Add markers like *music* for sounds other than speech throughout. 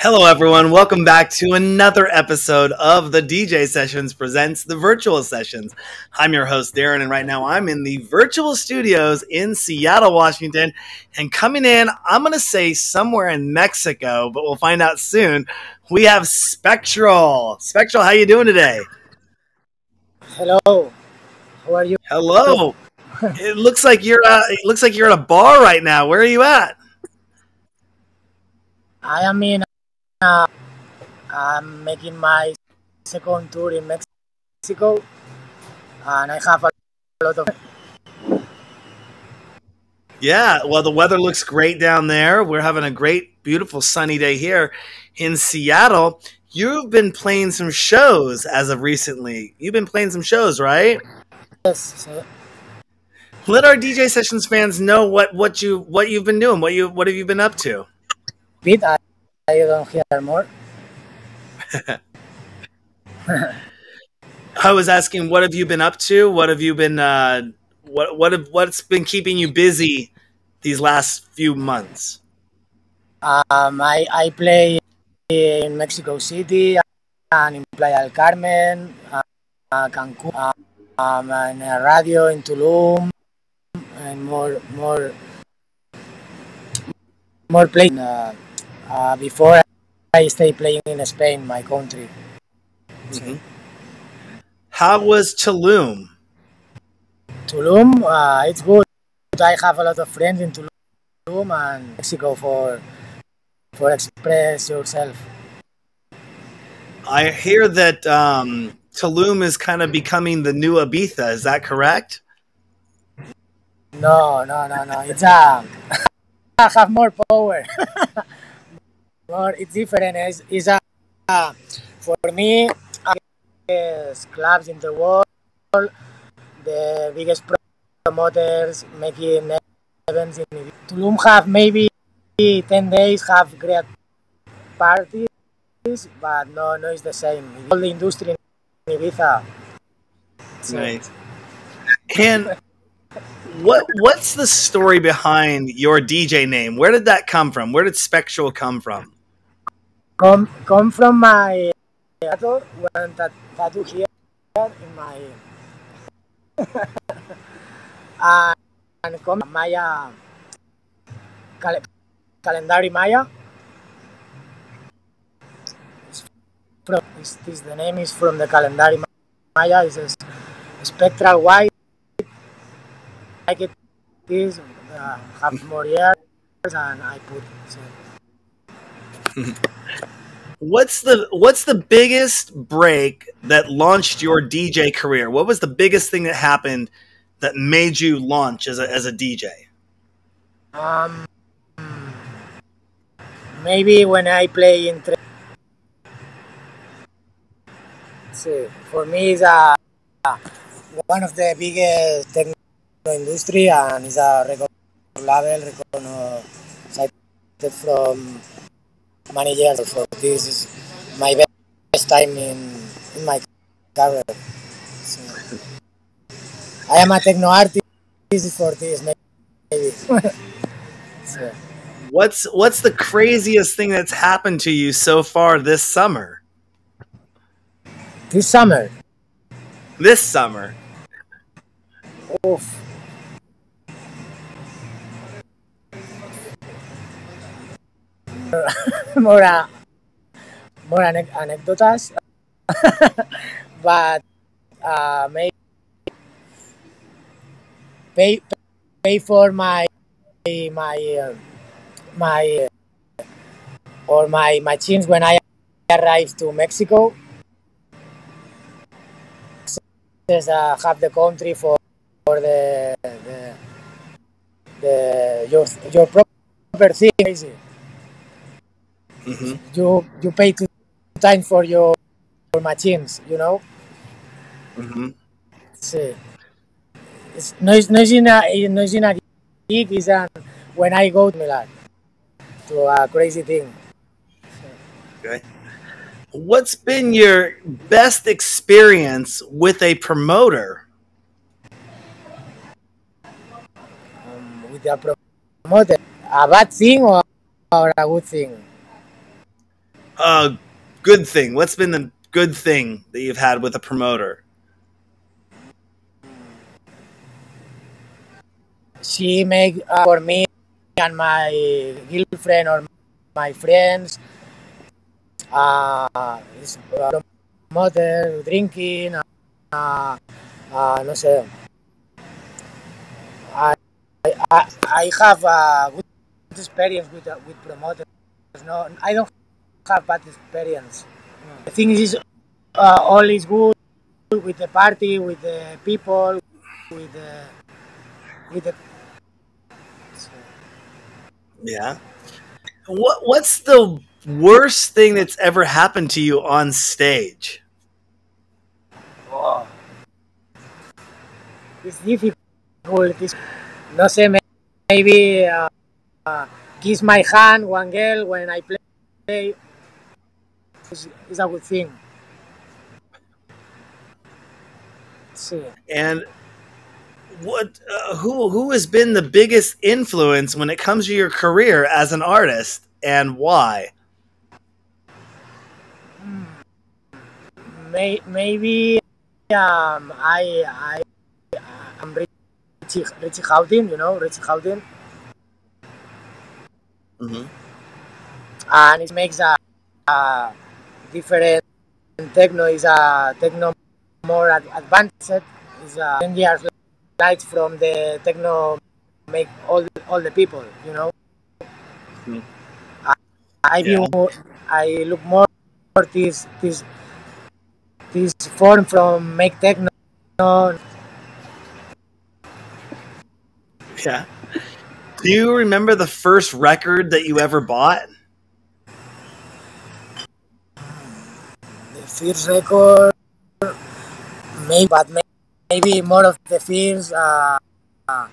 Hello, everyone. Welcome back to another episode of the DJ Sessions Presents the Virtual Sessions. I'm your host, Darren, and right now I'm in the virtual studios in Seattle, Washington. And coming in, I'm going to say somewhere in Mexico, but we'll find out soon. We have Spektral. Spektral, how you doing today? Hello. How are you? Hello. it looks like you're uh, it looks like you're at a bar right now. Where are you at? I am in. Uh, I'm making my second tour in Mexico, and I have a lot of. Yeah, well, the weather looks great down there. We're having a great, beautiful sunny day here in Seattle. You've been playing some shows as of recently. You've been playing some shows, right? Yes. Let our DJ sessions fans know what what you what you've been doing. What you what have you been up to? Pete, I, I don't hear more. I was asking, what have you been up to? What have you been? Uh, what what have, what's been keeping you busy these last few months? Um, I I play in Mexico City and in Playa del Carmen, uh, Cancun, uh, um, and a radio in Tulum, and more more more playing. Uh, uh, before I stay playing in Spain, my country. Mm-hmm. How was Tulum? Tulum, uh, it's good. I have a lot of friends in Tulum and Mexico for for express yourself. I hear that um, Tulum is kind of becoming the new Ibiza. Is that correct? No, no, no, no. It's a *laughs* I have more power. *laughs* more, it's different. It's, it's a uh, for me, biggest clubs in the world, the biggest promoters making events in Tulum have maybe ten days have great parties, but no, no, it's the same. All the industry in Ibiza. Nice. And what what's the story behind your DJ name? Where did that come from? Where did Spektral come from? Come come from my tattoo when tattoo here in my uh, *laughs* and come Maya cal- calendar Maya. It's from, it's, this, the name is from the calendar Maya. It says spectral white. Like it is uh, have more years, and I put. So. *laughs* what's the what's the biggest break that launched your DJ career? What was the biggest thing that happened that made you launch as a as a DJ? Um, maybe when I play in. See, for me, it's a, one of the biggest techno industry and it's a record label recognized from many years. So this is my best time in, in my career. So, I am a techno artist for this, maybe. so. What's what's the craziest thing that's happened to you so far this summer? This summer. This summer. Oof. *laughs* more uh, more ane- anécdotas, *laughs* but uh, maybe pay pay for my my uh, my uh, or my machines when I arrive to Mexico. Just, uh, have the country for, for the, the the your your proper thing. Mm-hmm. You you pay time for your, your machines, you know. Mm-hmm. Sí. It's, no, es, no es in a no es in a gig. It's an, when I go to Milan to a crazy thing. Okay. What's been your best experience with a promoter? Um, with a promoter, a bad thing or, or a good thing? Uh, good thing? What's been the good thing that you've had with a promoter? She make uh, for me and my girlfriend or my friends. Uh, is mother drinking. Uh, uh, no sé. I, I, I have a good experience with uh, with promoters. No, I don't have bad experience. The thing is, uh, all is good with the party, with the people, with the with the. Yeah. What What's the worst thing that's ever happened to you on stage? Oh. It's difficult. It's, no sé, maybe uh, uh, kiss my hand one girl when I play. It's a good thing. Sí. And what uh, who who has been the biggest influence when it comes to your career as an artist and why? May, maybe um, I I I'm Richie Richie Hawtin, you know Richie Hawtin, hmm and it makes a, a different techno. Is a techno more ad- advanced. Is a 10 years light from the techno make all all the people, you know. Mhm. I, I view I look more this this this form from make techno Yeah. Do you remember the first record that you ever bought? First record maybe but may- maybe more of the first uh, uh,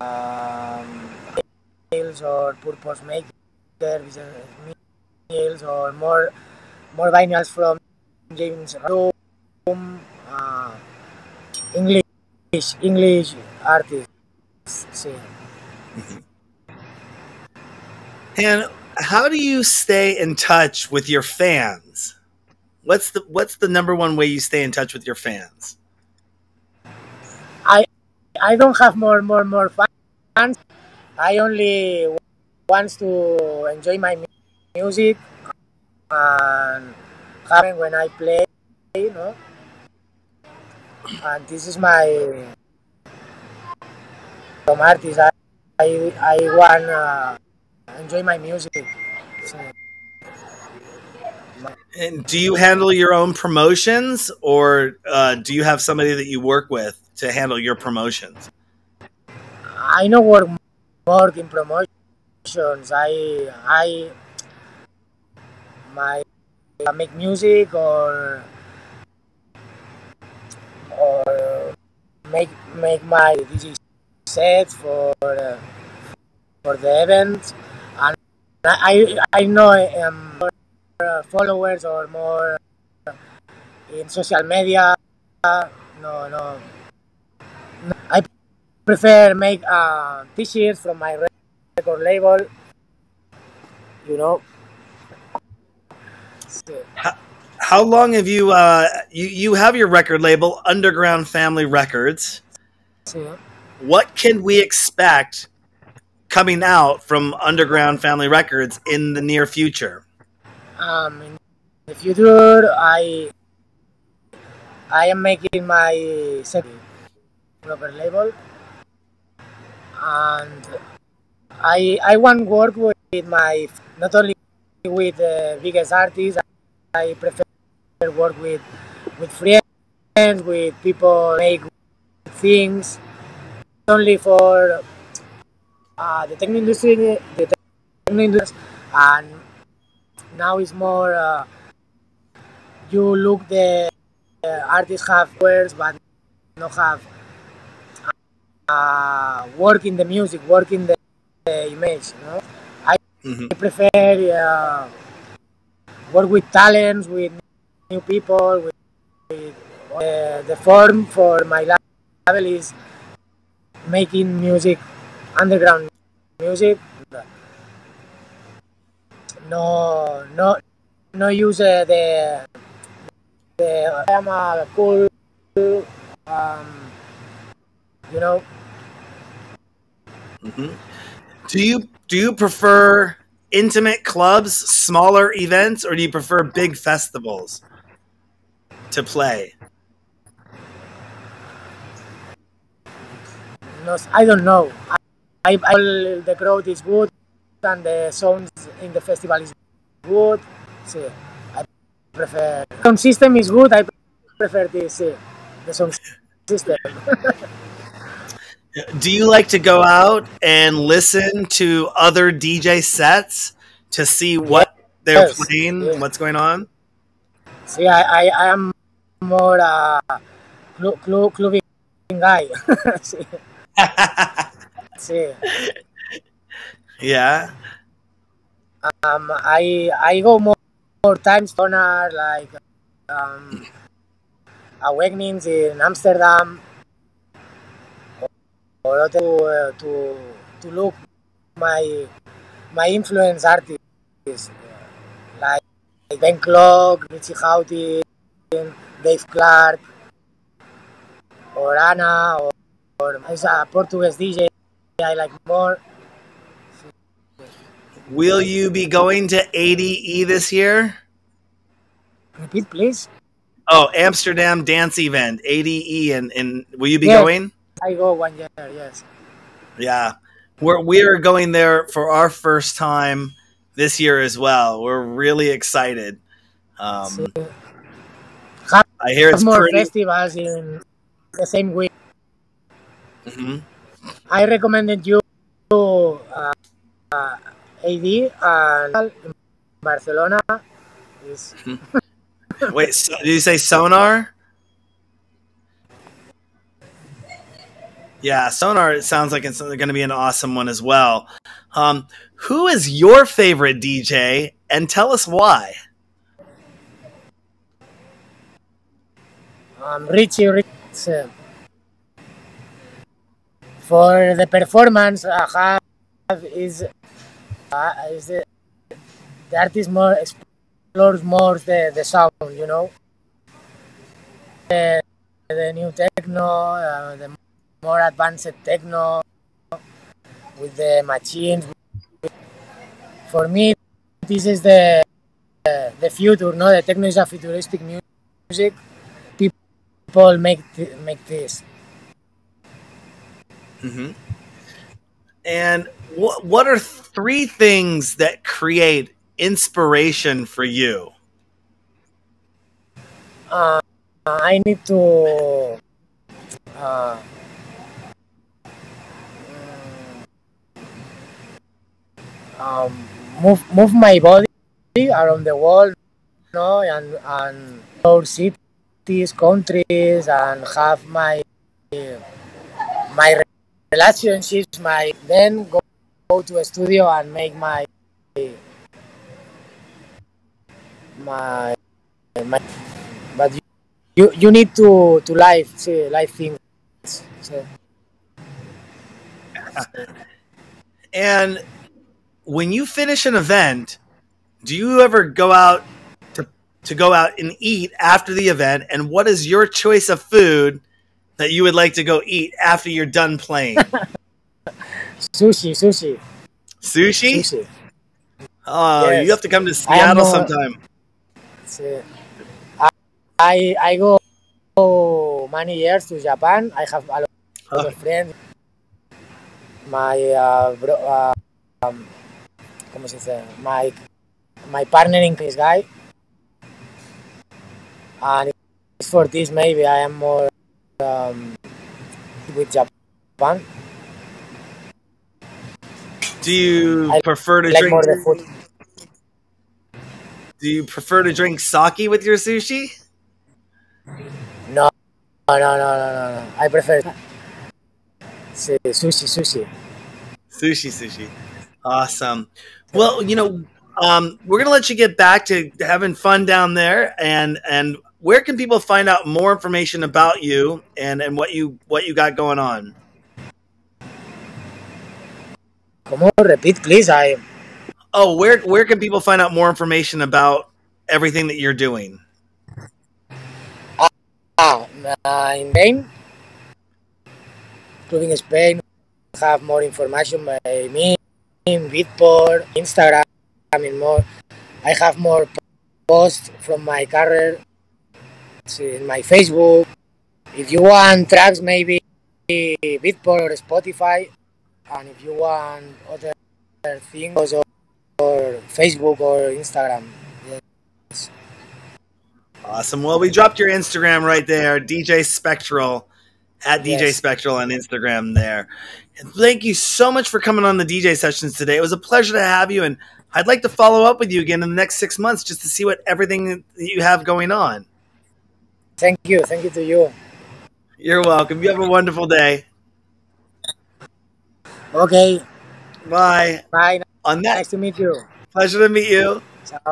um, or purpose maker Mills or more more vinyls from James Room uh, English English artists sí. And how do you stay in touch with your fans? What's the What's the number one way you stay in touch with your fans? I I don't have more more more fans. I only wants to enjoy my music and having when I play, you know. And this is my from artist. I I, I want uh, enjoy my music. So, And do you handle your own promotions, or uh, do you have somebody that you work with to handle your promotions? I know work more in promotions. I I my I make music or or make make my DJ sets for uh, for the events and I I know um, more uh, followers or more in social media. No no. no. I prefer make uh, t-shirts from my record label. You know. So, How long have you uh, you you have your record label, Underground Family Records? so, What can we expect coming out from Underground Family Records in the near future? um, in the future, I I am making my second proper label, and I I want work with my not only with the biggest artists. I prefer work with with friends, with people make things. Only for uh, the techno industry, the techno industry, and now it's more. Uh, you look the uh, artists have words, but not have uh, work in the music, work in the, the image. You know, I prefer uh, work with talents, with new people. With, with uh, the form for my label is making music, underground music. no no no use uh, the the I'm a cool um, you know hmm Do you do you prefer intimate clubs, smaller events, or do you prefer big festivals to play? no I don't know I, I the crowd is good and the sounds in the festival is good sí, I prefer sound system is good I prefer this sí, the sound system *laughs* Do you like to go out and listen to other DJ sets to see what they're Yes, playing, yeah. what's going on? See, I, I, I am more a clu, clubbing guy. *laughs* *laughs* sí. *laughs* yeah. Um, I I go more, more times sonar like um, awakenings in Amsterdam or to uh, to to look my my influence artists like Ben Klock, Richie Hawtin, Dave Clarke, or Anna, or, or a Portuguese DJ I like more. Will you be going to ADE this year? Repeat, please. Oh, Amsterdam Dance Event, ADE, and, and will you be Yeah. going? I go one year, yes. Yeah, we're we're going there for our first time this year as well. We're really excited. Um. I hear it's more pretty. festivals in the same week. Mhm. I recommended you uh, uh, AD and in Barcelona. Is *laughs* Wait, so, did you say Sonar? Yeah, Sonar. It sounds like it's going to be an awesome one as well. Um, who is your favorite DJ, and tell us why? um, Richie Rich. Uh, for the performance, I have is uh, is the, the artist more explores more the, the sound, you know. The, the new techno, uh, the more advanced techno with the machines. For me, this is the the future. No, the techno is a futuristic music. People make th- make this. Hmm And what what are three things that create inspiration for you? Uh, I need to uh, mm, um, move move my body around the world, you know, and and our cities, countries, and have my my relationships. My then go, go to a studio and make my my my. But you you, you need to to live see live things. So, *laughs* And when you finish an event, do you ever go out to to go out and eat after the event? And what is your choice of food that you would like to go eat after you're done playing? *laughs* sushi, sushi, Sushi? sushi. Oh, Yes. you have to come to Seattle more- sometime. See, I I go many years to Japan. I have a lot Oh. of friends. My uh, bro, uh, um, ¿cómo se dice? My my partner in this guy, and it's for this maybe I am more um, with Japan. Do you I prefer to like drink? more the food. Do you prefer to drink sake with your sushi? No, no, no, no, no, no. I prefer sushi, sushi. Sushi, sushi. Awesome. Well, you know, um, we're gonna let you get back to having fun down there, and and where can people find out more information about you and and what you what you got going on? Come on, repeat, please. I Oh, where where can people find out more information about everything that you're doing? Ah, uh, in Spain, including Spain, have more information by me, in Beatport, Instagram, I mean more. I have more posts from my career in my Facebook. If you want tracks, maybe Beatport or Spotify, and if you want other things or, or Facebook or Instagram. Yes. Awesome. Well, we dropped your Instagram right there, DJ Spektral at DJ yes. Spektral on Instagram there. And thank you so much for coming on the DJ sessions today. It was a pleasure to have you, and I'd like to follow up with you again in the next six months just to see what everything that you have going on. Thank you. Thank you to you. You're welcome. You have a wonderful day. Okay. Bye. Bye. On that, nice to meet you. Pleasure to meet you.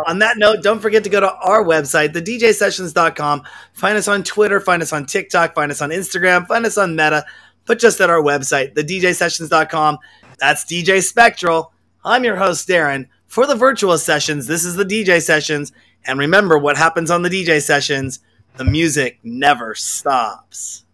On that note, don't forget to go to our website, thedjsessions.com. Find us on Twitter, find us on TikTok, find us on Instagram, find us on Meta, but just at our website, thedjsessions.com. That's DJ Spektral. I'm your host, Darren. For the virtual sessions, this is the DJ sessions. And remember what happens on the DJ sessions the music never stops.